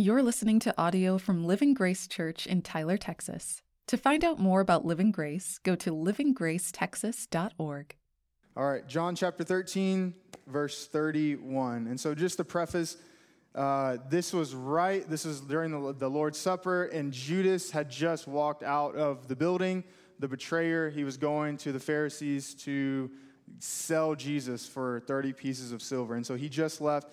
You're listening to audio from Living Grace Church in Tyler, Texas. To find out more about Living Grace, go to livinggracetexas.org. All right, John chapter 13, verse 31. And so, just to preface, uh, this was right, this was during the, the Lord's Supper, and Judas had just walked out of the building. The betrayer, he was going to the Pharisees to sell Jesus for 30 pieces of silver. And so he just left.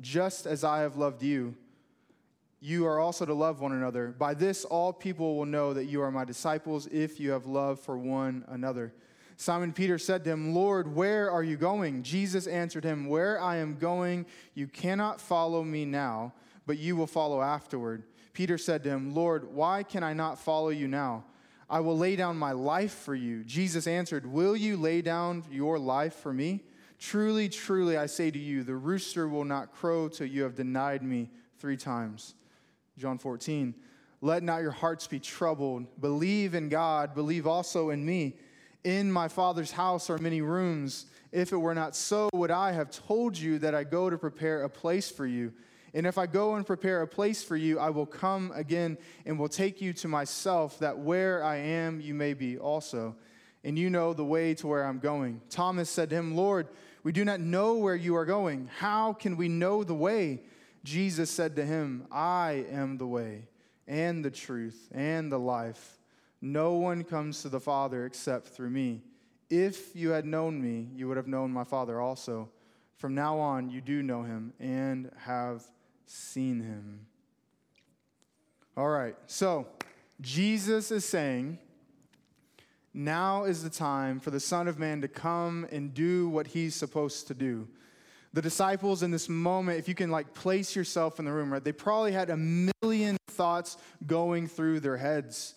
just as I have loved you. You are also to love one another. By this, all people will know that you are my disciples if you have love for one another. Simon Peter said to him, Lord, where are you going? Jesus answered him, Where I am going, you cannot follow me now, but you will follow afterward. Peter said to him, Lord, why can I not follow you now? I will lay down my life for you. Jesus answered, Will you lay down your life for me? Truly, truly, I say to you, the rooster will not crow till you have denied me three times. John 14, let not your hearts be troubled. Believe in God, believe also in me. In my Father's house are many rooms. If it were not so, would I have told you that I go to prepare a place for you? And if I go and prepare a place for you, I will come again and will take you to myself, that where I am, you may be also. And you know the way to where I'm going. Thomas said to him, Lord, we do not know where you are going. How can we know the way? Jesus said to him, I am the way and the truth and the life. No one comes to the Father except through me. If you had known me, you would have known my Father also. From now on, you do know him and have seen him. All right, so Jesus is saying, now is the time for the Son of Man to come and do what he's supposed to do. The disciples in this moment, if you can like place yourself in the room, right, they probably had a million thoughts going through their heads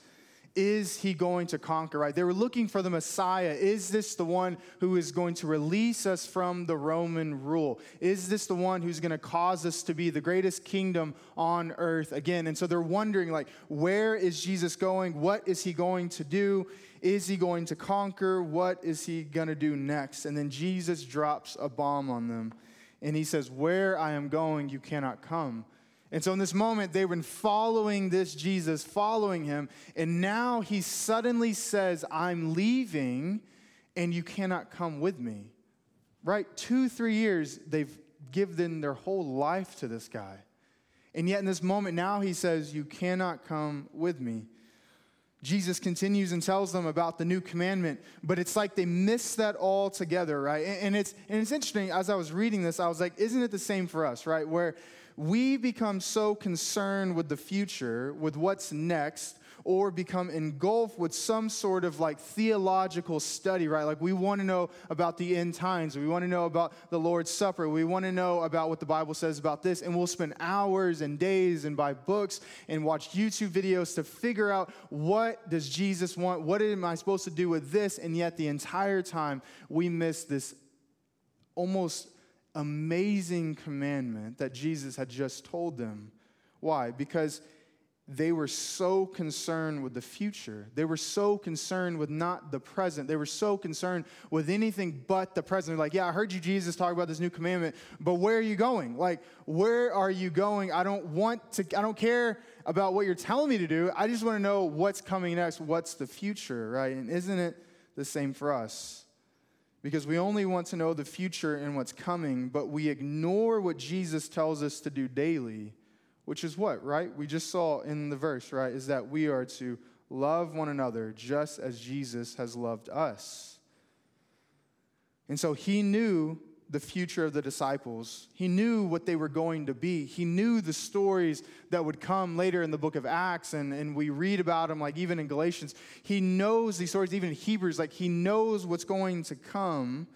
is he going to conquer, right? They were looking for the Messiah. Is this the one who is going to release us from the Roman rule? Is this the one who's going to cause us to be the greatest kingdom on earth again? And so they're wondering, like, where is Jesus going? What is he going to do? Is he going to conquer? What is he going to do next? And then Jesus drops a bomb on them. And he says, Where I am going, you cannot come. And so in this moment, they've been following this Jesus, following him, and now he suddenly says, I'm leaving, and you cannot come with me. Right? Two, three years, they've given their whole life to this guy. And yet in this moment, now he says, You cannot come with me. Jesus continues and tells them about the new commandment, but it's like they miss that all together, right? And it's, and it's interesting, as I was reading this, I was like, isn't it the same for us, right? Where we become so concerned with the future, with what's next, or become engulfed with some sort of like theological study, right? Like we want to know about the end times. We want to know about the Lord's Supper. We want to know about what the Bible says about this. And we'll spend hours and days and buy books and watch YouTube videos to figure out what does Jesus want? What am I supposed to do with this? And yet the entire time we miss this almost amazing commandment that Jesus had just told them. Why? Because they were so concerned with the future. They were so concerned with not the present. They were so concerned with anything but the present. They're like, yeah, I heard you, Jesus, talk about this new commandment, but where are you going? Like, where are you going? I don't want to, I don't care about what you're telling me to do. I just want to know what's coming next. What's the future, right? And isn't it the same for us? Because we only want to know the future and what's coming, but we ignore what Jesus tells us to do daily, which is what, right? We just saw in the verse, right? Is that we are to love one another just as Jesus has loved us. And so he knew the future of the disciples. He knew what they were going to be. He knew the stories that would come later in the book of Acts, and, and we read about them, like even in Galatians. He knows these stories, even in Hebrews, like he knows what's going to come.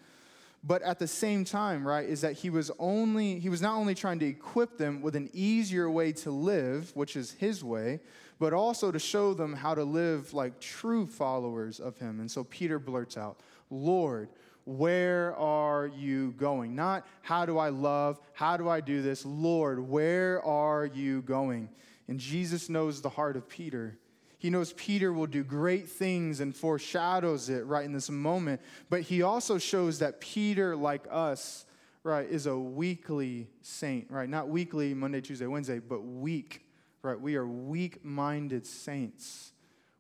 But at the same time, right, is that he was only he was not only trying to equip them with an easier way to live, which is his way, but also to show them how to live like true followers of him. And so Peter blurts out, "Lord, where are you going? Not how do I love? How do I do this? Lord, where are you going? And Jesus knows the heart of Peter. He knows Peter will do great things and foreshadows it right in this moment. But he also shows that Peter, like us, right, is a weekly saint, right? Not weekly, Monday, Tuesday, Wednesday, but weak, right? We are weak minded saints.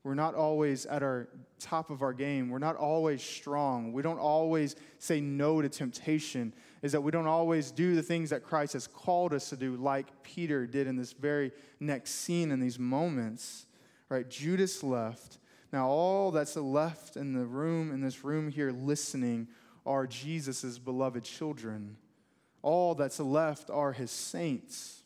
We're not always at our top of our game. We're not always strong. We don't always say no to temptation. Is that we don't always do the things that Christ has called us to do, like Peter did in this very next scene in these moments. Right? Judas left. Now, all that's left in the room, in this room here, listening, are Jesus' beloved children. All that's left are his saints.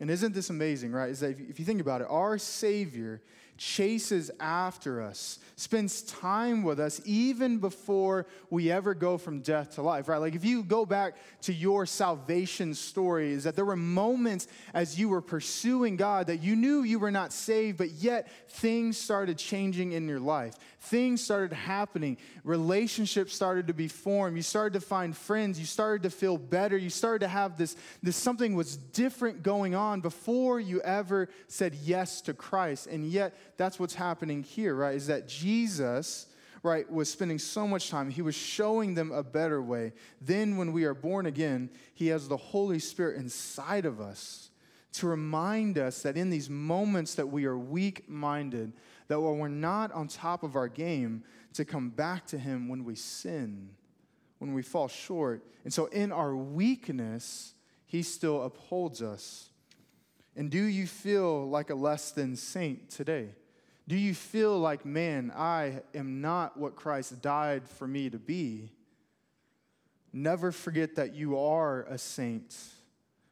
And isn't this amazing, right? Is that if you think about it, our Savior chases after us, spends time with us even before we ever go from death to life, right? Like if you go back to your salvation story, is that there were moments as you were pursuing God that you knew you were not saved, but yet things started changing in your life. Things started happening. Relationships started to be formed. You started to find friends. You started to feel better. You started to have this, this something was different going on before you ever said yes to Christ. And yet that's what's happening here, right? Is that Jesus, right, was spending so much time. He was showing them a better way. Then, when we are born again, He has the Holy Spirit inside of us to remind us that in these moments that we are weak minded, that when we're not on top of our game, to come back to Him when we sin, when we fall short. And so, in our weakness, He still upholds us. And do you feel like a less than saint today? Do you feel like, man, I am not what Christ died for me to be? Never forget that you are a saint.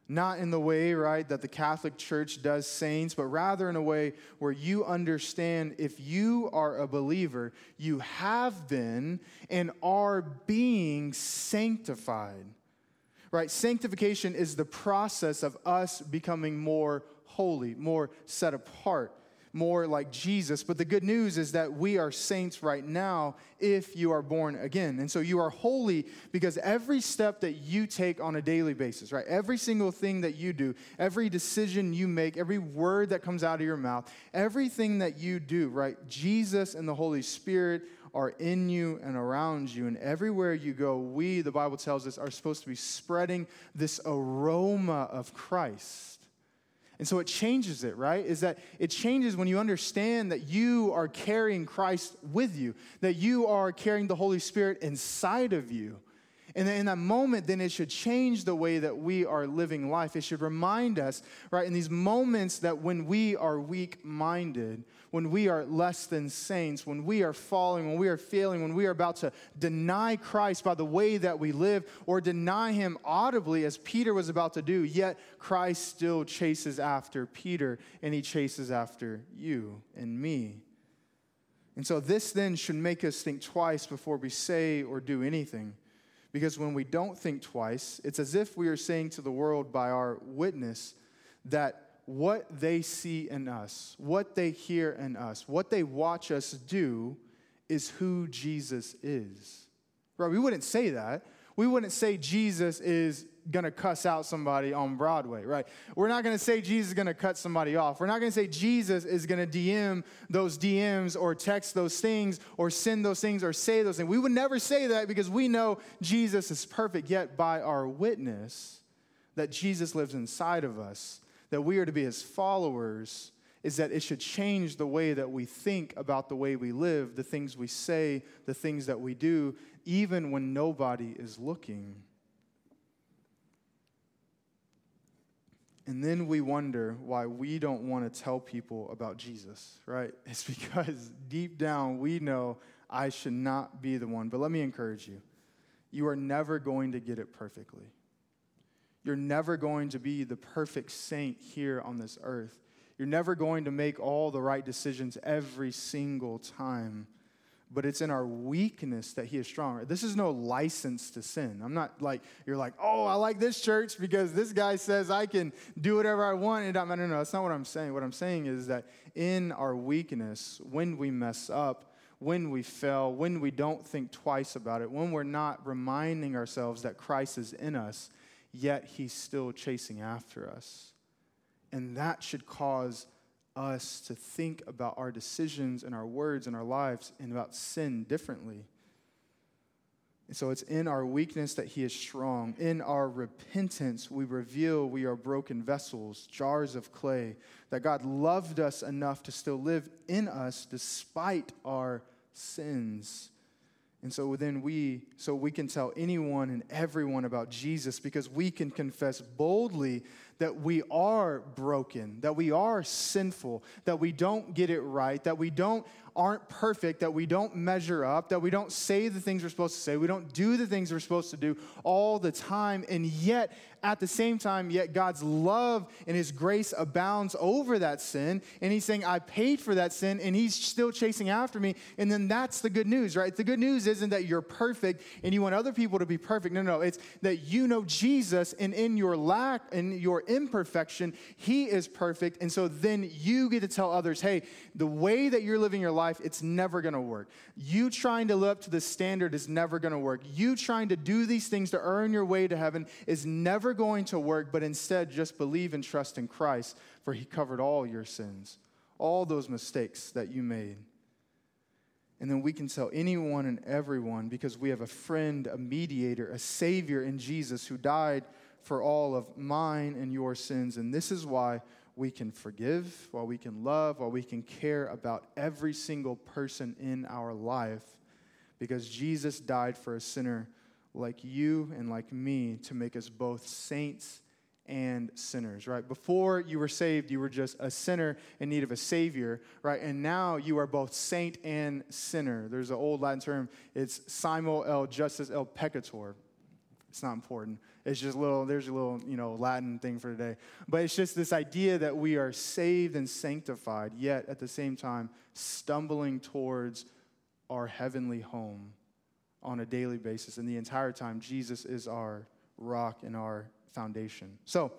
Not in the way, right, that the Catholic Church does saints, but rather in a way where you understand if you are a believer, you have been and are being sanctified. Right? Sanctification is the process of us becoming more holy, more set apart more like Jesus. But the good news is that we are saints right now if you are born again. And so you are holy because every step that you take on a daily basis, right? Every single thing that you do, every decision you make, every word that comes out of your mouth, everything that you do, right? Jesus and the Holy Spirit are in you and around you. And everywhere you go, we, the Bible tells us, are supposed to be spreading this aroma of Christ. And so it changes it, right? Is that it changes when you understand that you are carrying Christ with you, that you are carrying the Holy Spirit inside of you. And in that moment, then it should change the way that we are living life. It should remind us, right, in these moments that when we are weak minded, when we are less than saints, when we are falling, when we are failing, when we are about to deny Christ by the way that we live or deny him audibly as Peter was about to do, yet Christ still chases after Peter and he chases after you and me. And so this then should make us think twice before we say or do anything. Because when we don't think twice, it's as if we are saying to the world by our witness that what they see in us, what they hear in us, what they watch us do is who Jesus is. Right? We wouldn't say that. We wouldn't say Jesus is going to cuss out somebody on Broadway, right? We're not going to say Jesus is going to cut somebody off. We're not going to say Jesus is going to DM those DMs or text those things or send those things or say those things. We would never say that because we know Jesus is perfect, yet by our witness that Jesus lives inside of us, that we are to be his followers is that it should change the way that we think about the way we live, the things we say, the things that we do, even when nobody is looking. And then we wonder why we don't want to tell people about Jesus, right? It's because deep down we know I should not be the one. But let me encourage you you are never going to get it perfectly. You're never going to be the perfect saint here on this earth. You're never going to make all the right decisions every single time. but it's in our weakness that he is strong. This is no license to sin. I'm not like, you're like, oh, I like this church because this guy says I can do whatever I want. And I'm, no, no, no, that's not what I'm saying. What I'm saying is that in our weakness, when we mess up, when we fail, when we don't think twice about it, when we're not reminding ourselves that Christ is in us, yet he's still chasing after us. And that should cause us to think about our decisions and our words and our lives and about sin differently. And so it's in our weakness that he is strong. In our repentance, we reveal we are broken vessels, jars of clay, that God loved us enough to still live in us despite our sins. And so then we so we can tell anyone and everyone about Jesus because we can confess boldly that we are broken, that we are sinful, that we don't get it right, that we don't aren't perfect, that we don't measure up, that we don't say the things we're supposed to say, we don't do the things we're supposed to do all the time, and yet at the same time, yet God's love and His grace abounds over that sin. And He's saying, I paid for that sin, and He's still chasing after me. And then that's the good news, right? The good news isn't that you're perfect and you want other people to be perfect. No, no, it's that you know Jesus, and in your lack in your imperfection, He is perfect. And so then you get to tell others, hey, the way that you're living your life, it's never gonna work. You trying to live up to the standard is never gonna work. You trying to do these things to earn your way to heaven is never going to work, but instead just believe and trust in Christ, for He covered all your sins, all those mistakes that you made. And then we can tell anyone and everyone because we have a friend, a mediator, a savior in Jesus who died for all of mine and your sins. And this is why we can forgive, why we can love, why we can care about every single person in our life because Jesus died for a sinner like you and like me to make us both saints and sinners, right? Before you were saved, you were just a sinner in need of a savior, right? And now you are both saint and sinner. There's an old Latin term, it's simul et justus et peccator. It's not important. It's just a little, there's a little, you know, Latin thing for today. But it's just this idea that we are saved and sanctified, yet at the same time stumbling towards our heavenly home on a daily basis. And the entire time, Jesus is our rock and our foundation. So,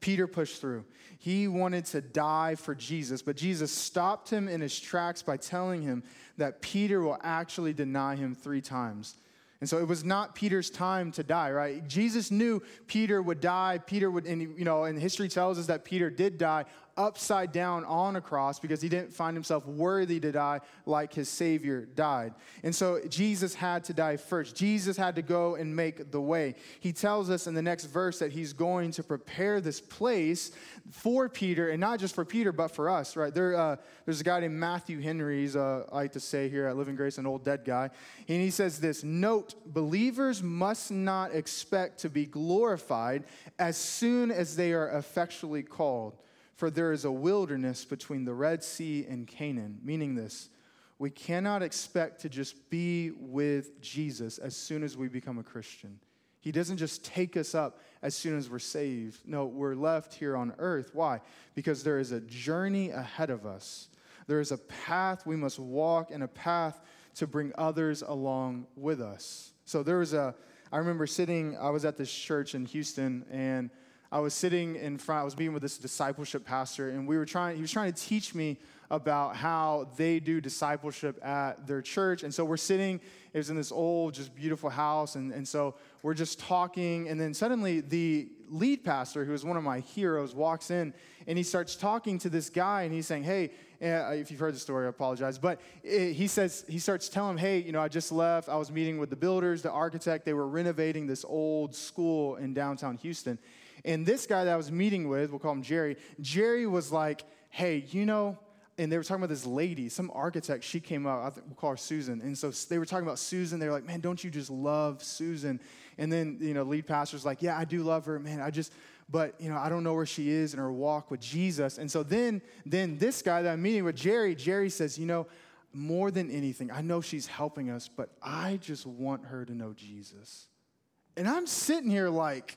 Peter pushed through. He wanted to die for Jesus, but Jesus stopped him in his tracks by telling him that Peter will actually deny him three times. And so it was not Peter's time to die, right? Jesus knew Peter would die. Peter would, and you know, and history tells us that Peter did die upside down on a cross because he didn't find himself worthy to die like his Savior died. And so Jesus had to die first. Jesus had to go and make the way. He tells us in the next verse that he's going to prepare this place for Peter, and not just for Peter, but for us, right? There, uh, there's a guy named Matthew Henry's, uh, I like to say here at Living Grace, an old dead guy. And he says this Note, believers must not expect to be glorified as soon as they are effectually called. For there is a wilderness between the Red Sea and Canaan, meaning this we cannot expect to just be with Jesus as soon as we become a Christian. He doesn't just take us up as soon as we're saved. No, we're left here on earth. Why? Because there is a journey ahead of us. There is a path we must walk and a path to bring others along with us. So there was a, I remember sitting, I was at this church in Houston, and I was sitting in front, I was meeting with this discipleship pastor, and we were trying, he was trying to teach me about how they do discipleship at their church. And so we're sitting, it was in this old, just beautiful house. And, and so we're just talking. And then suddenly the lead pastor, who is one of my heroes, walks in and he starts talking to this guy. And he's saying, Hey, uh, if you've heard the story, I apologize. But he says, he starts telling him, Hey, you know, I just left. I was meeting with the builders, the architect. They were renovating this old school in downtown Houston. And this guy that I was meeting with, we'll call him Jerry, Jerry was like, hey, you know, and they were talking about this lady, some architect, she came up, I think we'll call her Susan. And so they were talking about Susan. They were like, man, don't you just love Susan? And then, you know, lead pastor's like, yeah, I do love her. Man, I just, but, you know, I don't know where she is in her walk with Jesus. And so then, then this guy that I'm meeting with, Jerry, Jerry says, you know, more than anything, I know she's helping us, but I just want her to know Jesus. And I'm sitting here like,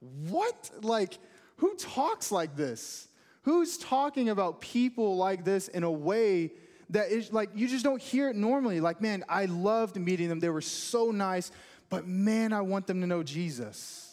what? Like, who talks like this? Who's talking about people like this in a way that is like you just don't hear it normally. Like, man, I loved meeting them. They were so nice, but man, I want them to know Jesus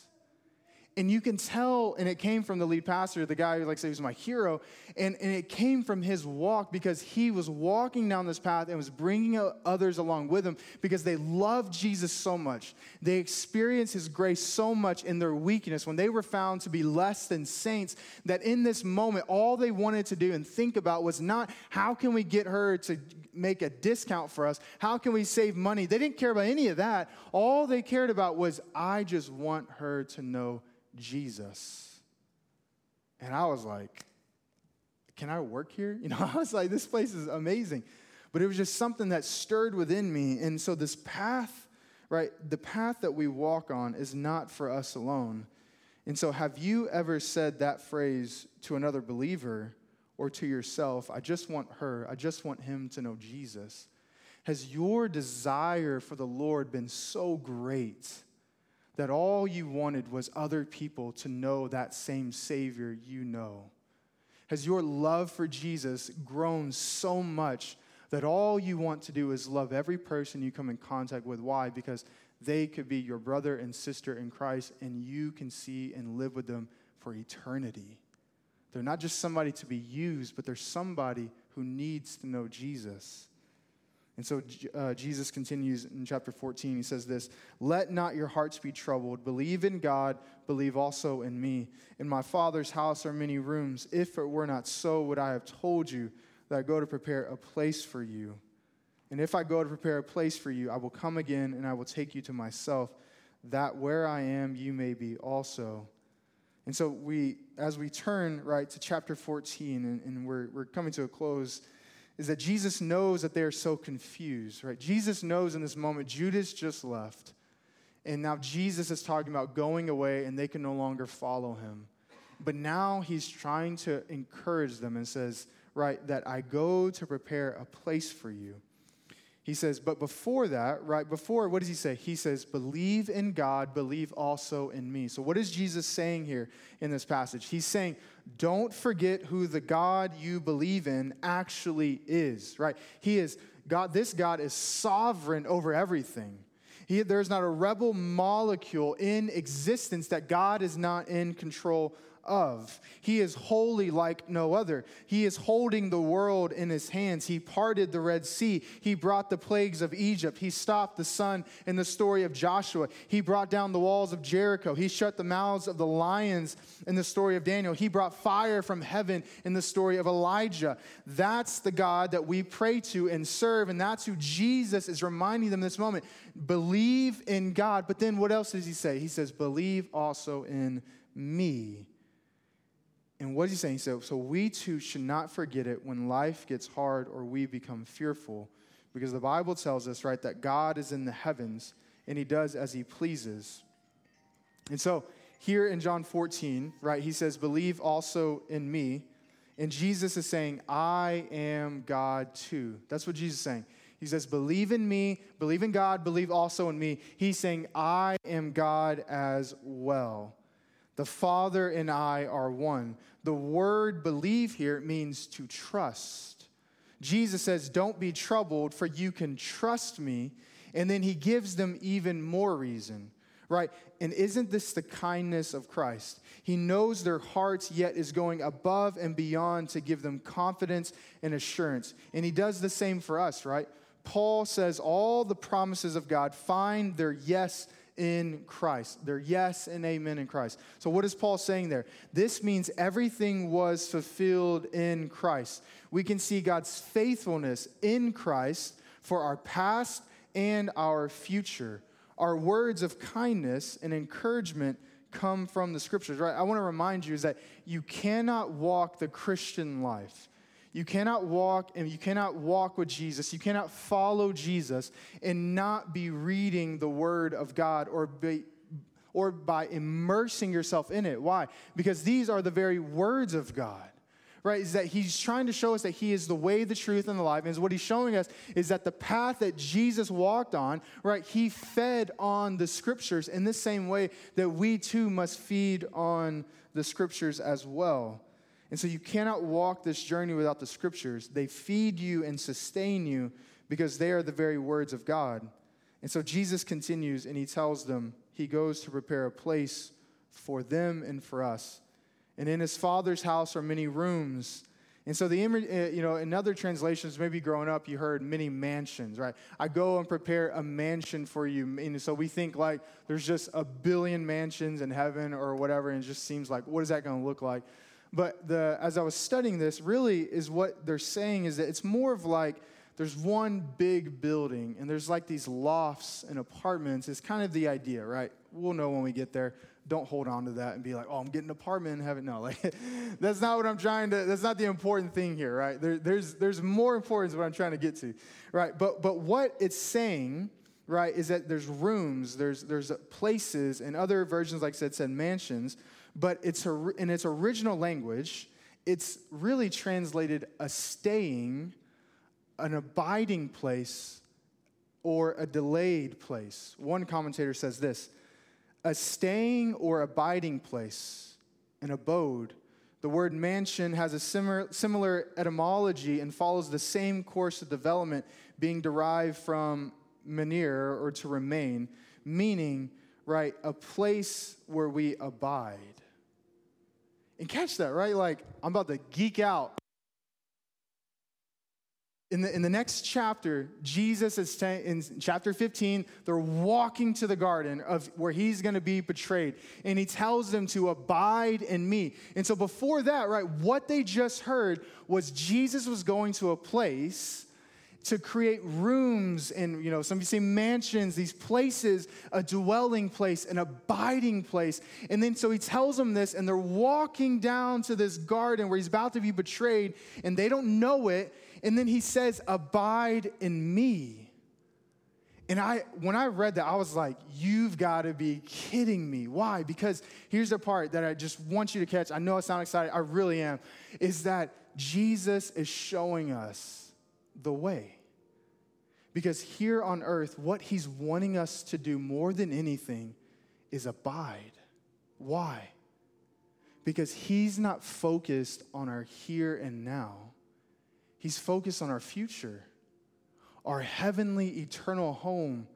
and you can tell, and it came from the lead pastor, the guy who like say was my hero, and, and it came from his walk because he was walking down this path and was bringing others along with him because they loved Jesus so much. They experienced his grace so much in their weakness when they were found to be less than saints that in this moment, all they wanted to do and think about was not how can we get her to make a discount for us? How can we save money? They didn't care about any of that. All they cared about was, I just want her to know Jesus. And I was like, can I work here? You know, I was like, this place is amazing. But it was just something that stirred within me. And so, this path, right, the path that we walk on is not for us alone. And so, have you ever said that phrase to another believer or to yourself? I just want her, I just want him to know Jesus. Has your desire for the Lord been so great that all you wanted was other people to know that same Savior you know? Has your love for Jesus grown so much that all you want to do is love every person you come in contact with? Why? Because they could be your brother and sister in Christ, and you can see and live with them for eternity. They're not just somebody to be used, but they're somebody who needs to know Jesus. And so uh, Jesus continues in chapter 14. He says this Let not your hearts be troubled. Believe in God, believe also in me. In my Father's house are many rooms. If it were not so, would I have told you that I go to prepare a place for you? And if I go to prepare a place for you, I will come again and I will take you to myself, that where I am, you may be also. And so we, as we turn right to chapter 14, and, and we're, we're coming to a close is that Jesus knows that they're so confused, right? Jesus knows in this moment Judas just left. And now Jesus is talking about going away and they can no longer follow him. But now he's trying to encourage them and says, right, that I go to prepare a place for you. He says, but before that, right, before, what does he say? He says, believe in God, believe also in me. So, what is Jesus saying here in this passage? He's saying, don't forget who the God you believe in actually is, right? He is God, this God is sovereign over everything. He, there's not a rebel molecule in existence that God is not in control of. He is holy like no other. He is holding the world in his hands. He parted the Red Sea. He brought the plagues of Egypt. He stopped the sun in the story of Joshua. He brought down the walls of Jericho. He shut the mouths of the lions in the story of Daniel. He brought fire from heaven in the story of Elijah. That's the God that we pray to and serve, and that's who Jesus is reminding them this moment. Believe in God. But then what else does he say? He says, Believe also in me. And what is he saying? So, so we too should not forget it when life gets hard or we become fearful. Because the Bible tells us, right, that God is in the heavens and he does as he pleases. And so here in John 14, right, he says, Believe also in me. And Jesus is saying, I am God too. That's what Jesus is saying. He says, Believe in me, believe in God, believe also in me. He's saying, I am God as well. The Father and I are one. The word believe here means to trust. Jesus says, Don't be troubled, for you can trust me. And then he gives them even more reason, right? And isn't this the kindness of Christ? He knows their hearts, yet is going above and beyond to give them confidence and assurance. And he does the same for us, right? Paul says all the promises of God find their yes in Christ. Their yes and amen in Christ. So, what is Paul saying there? This means everything was fulfilled in Christ. We can see God's faithfulness in Christ for our past and our future. Our words of kindness and encouragement come from the scriptures, right? I want to remind you is that you cannot walk the Christian life you cannot walk and you cannot walk with Jesus. You cannot follow Jesus and not be reading the word of God or be or by immersing yourself in it. Why? Because these are the very words of God. Right? Is that he's trying to show us that he is the way, the truth, and the life. And what he's showing us is that the path that Jesus walked on, right, he fed on the scriptures in the same way that we too must feed on the scriptures as well. And so you cannot walk this journey without the scriptures. They feed you and sustain you because they are the very words of God. And so Jesus continues and he tells them he goes to prepare a place for them and for us. And in his father's house are many rooms. And so the uh, you know in other translations, maybe growing up, you heard many mansions, right? I go and prepare a mansion for you. And so we think like there's just a billion mansions in heaven or whatever, and it just seems like what is that going to look like? But the as I was studying this, really is what they're saying is that it's more of like there's one big building and there's like these lofts and apartments. It's kind of the idea, right? We'll know when we get there. Don't hold on to that and be like, oh, I'm getting an apartment in heaven. No, like that's not what I'm trying to, that's not the important thing here, right? There, there's, there's more importance what I'm trying to get to, right? But, but what it's saying, right, is that there's rooms, there's, there's places, and other versions, like I said, said mansions, but it's a, in its original language, it's really translated a staying an abiding place or a delayed place. One commentator says this a staying or abiding place, an abode. The word mansion has a similar, similar etymology and follows the same course of development, being derived from manere or to remain, meaning, right, a place where we abide. And catch that, right? Like, I'm about to geek out in the, in the next chapter, Jesus is saying, in chapter 15, they're walking to the garden of where he's going to be betrayed. And he tells them to abide in me. And so before that, right, what they just heard was Jesus was going to a place to create rooms and, you know, some of you say mansions, these places, a dwelling place, an abiding place. And then so he tells them this, and they're walking down to this garden where he's about to be betrayed, and they don't know it. And then he says, Abide in me. And I, when I read that, I was like, you've got to be kidding me. Why? Because here's the part that I just want you to catch. I know I sound excited, I really am. Is that Jesus is showing us the way. Because here on earth, what he's wanting us to do more than anything is abide. Why? Because he's not focused on our here and now He's focused on our future, our heavenly, eternal home,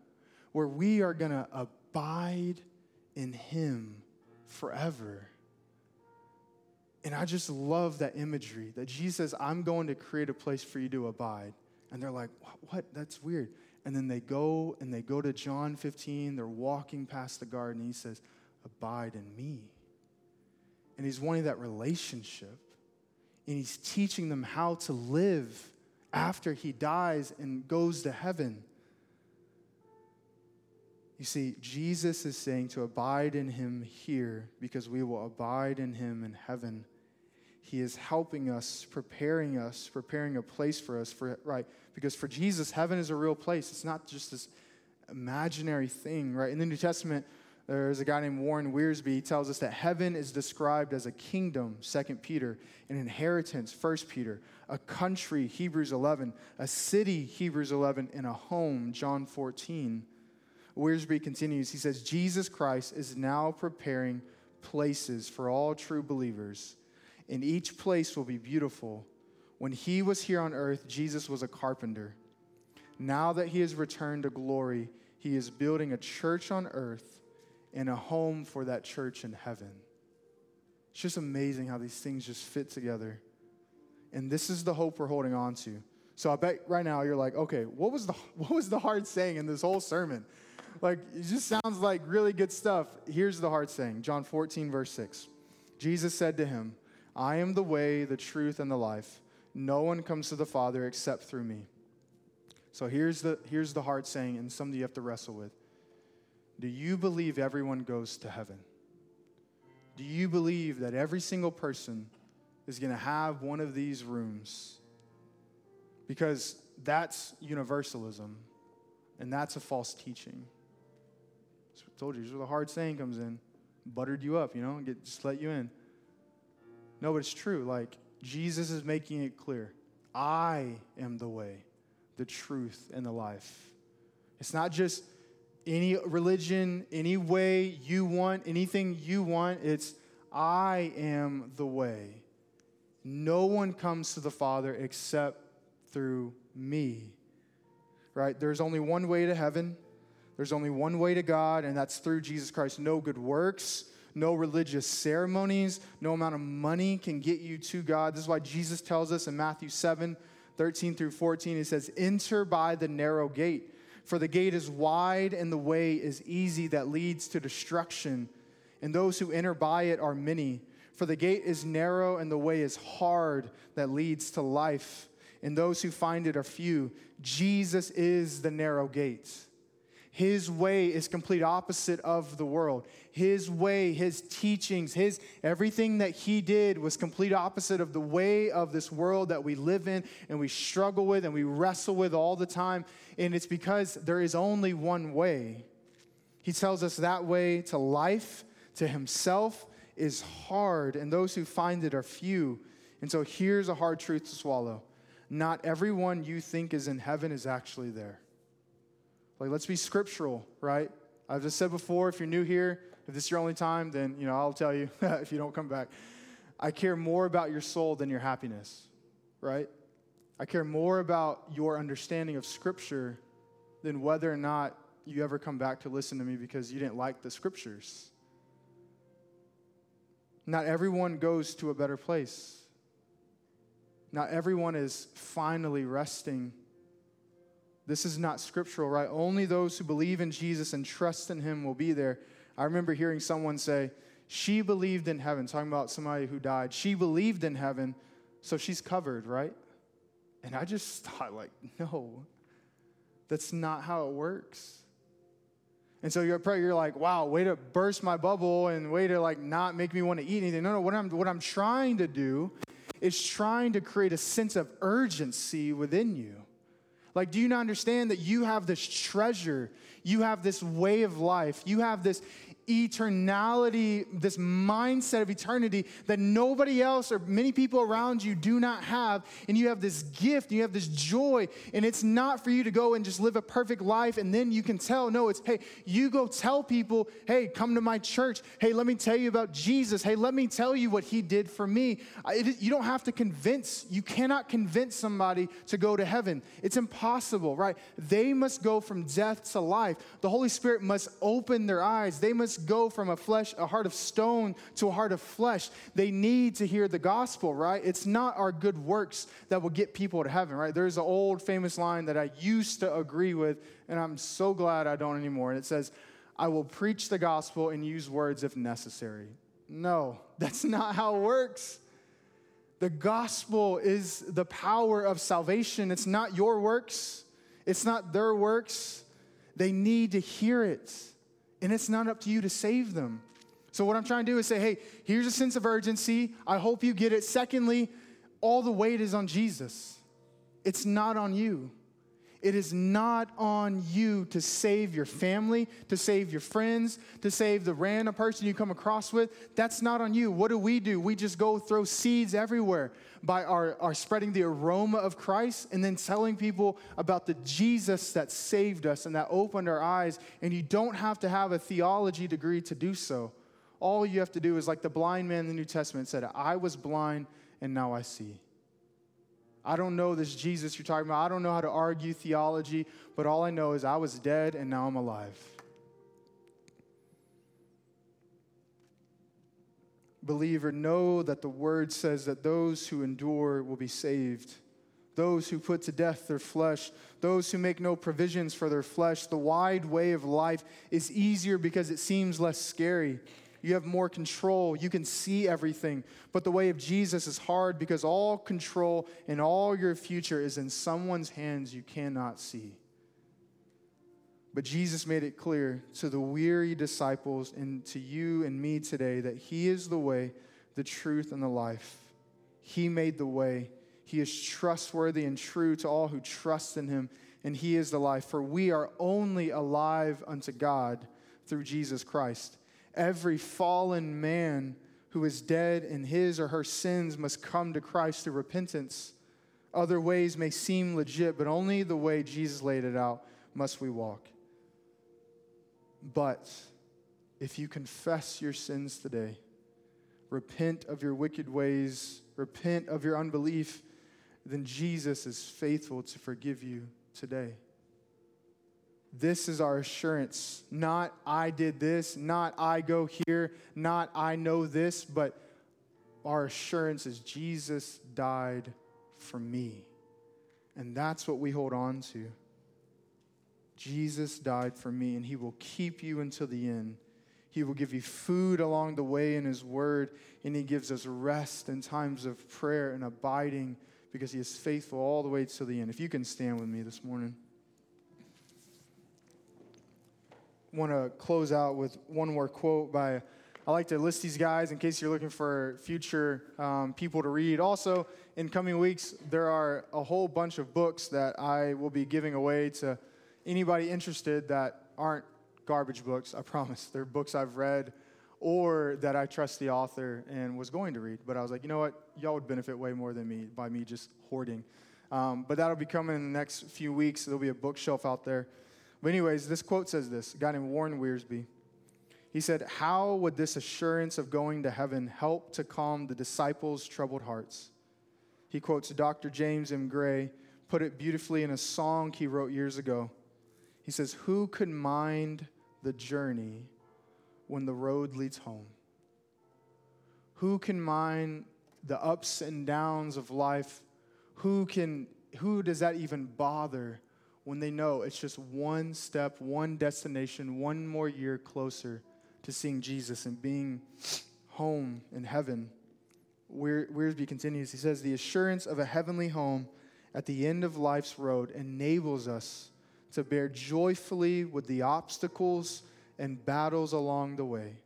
where we are going to abide in Him forever. And I just love that imagery that Jesus says, I'm going to create a place for you to abide. And they're like, what? That's weird. And then they go and they go to John 15. They're walking past the garden. he says, Abide in me. And he's wanting that relationship and he's teaching them how to live after he dies and goes to heaven. You see, Jesus is saying to abide in him here because we will abide in him in heaven. He is helping us, preparing us, preparing a place for us for right because for Jesus heaven is a real place. It's not just this imaginary thing, right? In the New Testament, there's a guy named Warren Wiersbe. He tells us that heaven is described as a kingdom, 2 Peter, an inheritance, 1 Peter, a country, Hebrews 11, a city, Hebrews 11, and a home, John 14. Wiersbe continues. He says, Jesus Christ is now preparing places for all true believers, and each place will be beautiful. When he was here on earth, Jesus was a carpenter. Now that he has returned to glory, he is building a church on earth and a home for that church in heaven. It's just amazing how these things just fit together. And this is the hope we're holding on to. So I bet right now you're like, okay, what was the what was the hard saying in this whole sermon? Like it just sounds like really good stuff. Here's the hard saying. John 14 verse 6. Jesus said to him, I am the way, the truth and the life. No one comes to the Father except through me. So here's the here's the hard saying and something you have to wrestle with. Do you believe everyone goes to heaven? Do you believe that every single person is going to have one of these rooms? Because that's universalism, and that's a false teaching. So I told you, this is where the hard saying comes in. Buttered you up, you know, get, just let you in. No, but it's true. Like, Jesus is making it clear I am the way, the truth, and the life. It's not just any religion, any way you want, anything you want. It's I am the way. No one comes to the Father except through me. Right? There's only one way to heaven. There's only one way to God, and that's through Jesus Christ. No good works, no religious ceremonies, no amount of money can get you to God. This is why Jesus tells us in Matthew 7 13 through 14, he says, Enter by the narrow gate, for the gate is wide and the way is easy that leads to destruction, and those who enter by it are many. For the gate is narrow and the way is hard that leads to life, and those who find it are few. Jesus is the narrow gate. His way is complete opposite of the world. His way, his teachings, his everything that he did was complete opposite of the way of this world that we live in and we struggle with and we wrestle with all the time. And it's because there is only one way. He tells us that way to life, to himself, is hard, and those who find it are few. And so here's a hard truth to swallow not everyone you think is in heaven is actually there. Like, let's be scriptural, right? I've just said before, if you're new here, if this is your only time, then, you know, I'll tell you if you don't come back. I care more about your soul than your happiness, right? I care more about your understanding of Scripture than whether or not you ever come back to listen to me because you didn't like the Scriptures. Not everyone goes to a better place. Not everyone is finally resting this is not scriptural, right? Only those who believe in Jesus and trust in him will be there. I remember hearing someone say, She believed in heaven, talking about somebody who died. She believed in heaven, so she's covered, right? And I just thought, like, no, that's not how it works. And so you're probably you're like, wow, way to burst my bubble and way to like not make me want to eat anything. No, no, what I'm what I'm trying to do is trying to create a sense of urgency within you. Like, do you not understand that you have this treasure? You have this way of life. You have this eternality, this mindset of eternity that nobody else or many people around you do not have. And you have this gift, you have this joy. And it's not for you to go and just live a perfect life and then you can tell. No, it's, hey, you go tell people, hey, come to my church. Hey, let me tell you about Jesus. Hey, let me tell you what he did for me. You don't have to convince, you cannot convince somebody to go to heaven. It's impossible, right? They must go from death to life. The Holy Spirit must open their eyes. They must go from a flesh, a heart of stone to a heart of flesh. They need to hear the gospel, right? It's not our good works that will get people to heaven, right? There's an old famous line that I used to agree with, and I'm so glad I don't anymore. And it says, I will preach the gospel and use words if necessary. No, that's not how it works. The gospel is the power of salvation. It's not your works, it's not their works. They need to hear it and it's not up to you to save them. So, what I'm trying to do is say, hey, here's a sense of urgency. I hope you get it. Secondly, all the weight is on Jesus, it's not on you. It is not on you to save your family, to save your friends, to save the random person you come across with. That's not on you. What do we do? We just go throw seeds everywhere by our, our spreading the aroma of Christ and then telling people about the Jesus that saved us and that opened our eyes. And you don't have to have a theology degree to do so. All you have to do is, like the blind man in the New Testament said, I was blind and now I see. I don't know this Jesus you're talking about. I don't know how to argue theology, but all I know is I was dead and now I'm alive. Believer, know that the word says that those who endure will be saved. Those who put to death their flesh, those who make no provisions for their flesh, the wide way of life is easier because it seems less scary. You have more control. You can see everything. But the way of Jesus is hard because all control and all your future is in someone's hands you cannot see. But Jesus made it clear to the weary disciples and to you and me today that He is the way, the truth, and the life. He made the way. He is trustworthy and true to all who trust in Him, and He is the life. For we are only alive unto God through Jesus Christ. Every fallen man who is dead in his or her sins must come to Christ through repentance. Other ways may seem legit, but only the way Jesus laid it out must we walk. But if you confess your sins today, repent of your wicked ways, repent of your unbelief, then Jesus is faithful to forgive you today. This is our assurance. Not I did this, not I go here, not I know this, but our assurance is Jesus died for me. And that's what we hold on to. Jesus died for me, and he will keep you until the end. He will give you food along the way in his word, and he gives us rest in times of prayer and abiding because he is faithful all the way to the end. If you can stand with me this morning. Want to close out with one more quote by I like to list these guys in case you're looking for future um, people to read. Also, in coming weeks, there are a whole bunch of books that I will be giving away to anybody interested that aren't garbage books, I promise. They're books I've read or that I trust the author and was going to read. But I was like, you know what? Y'all would benefit way more than me by me just hoarding. Um, but that'll be coming in the next few weeks. There'll be a bookshelf out there. But, anyways, this quote says this a guy named Warren Wiersbe. He said, How would this assurance of going to heaven help to calm the disciples' troubled hearts? He quotes Dr. James M. Gray, put it beautifully in a song he wrote years ago. He says, Who could mind the journey when the road leads home? Who can mind the ups and downs of life? Who can who does that even bother when they know it's just one step, one destination, one more year closer to seeing Jesus and being home in heaven. Wiersbe continues. He says, The assurance of a heavenly home at the end of life's road enables us to bear joyfully with the obstacles and battles along the way.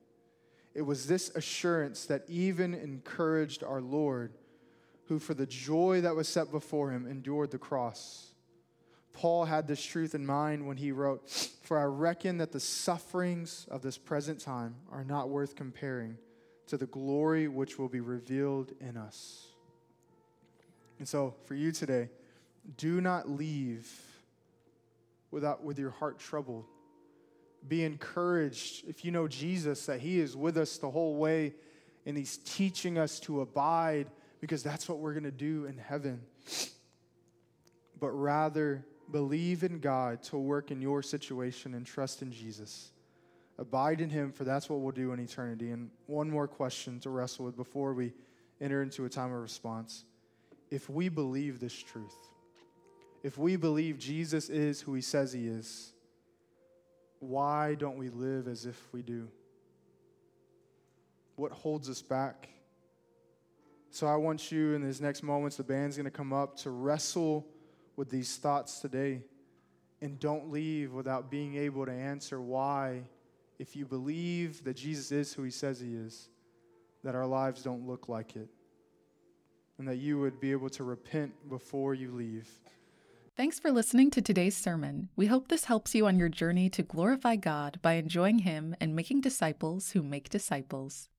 It was this assurance that even encouraged our Lord, who for the joy that was set before him endured the cross Paul had this truth in mind when he wrote, For I reckon that the sufferings of this present time are not worth comparing to the glory which will be revealed in us. And so, for you today, do not leave without, with your heart troubled. Be encouraged if you know Jesus that He is with us the whole way and He's teaching us to abide because that's what we're going to do in heaven. But rather, Believe in God to work in your situation and trust in Jesus. Abide in Him, for that's what we'll do in eternity. And one more question to wrestle with before we enter into a time of response. If we believe this truth, if we believe Jesus is who He says He is, why don't we live as if we do? What holds us back? So I want you in these next moments, the band's going to come up to wrestle with these thoughts today. And don't leave without being able to answer why, if you believe that Jesus is who he says he is, that our lives don't look like it. And that you would be able to repent before you leave. Thanks for listening to today's sermon. We hope this helps you on your journey to glorify God by enjoying Him and making disciples who make disciples.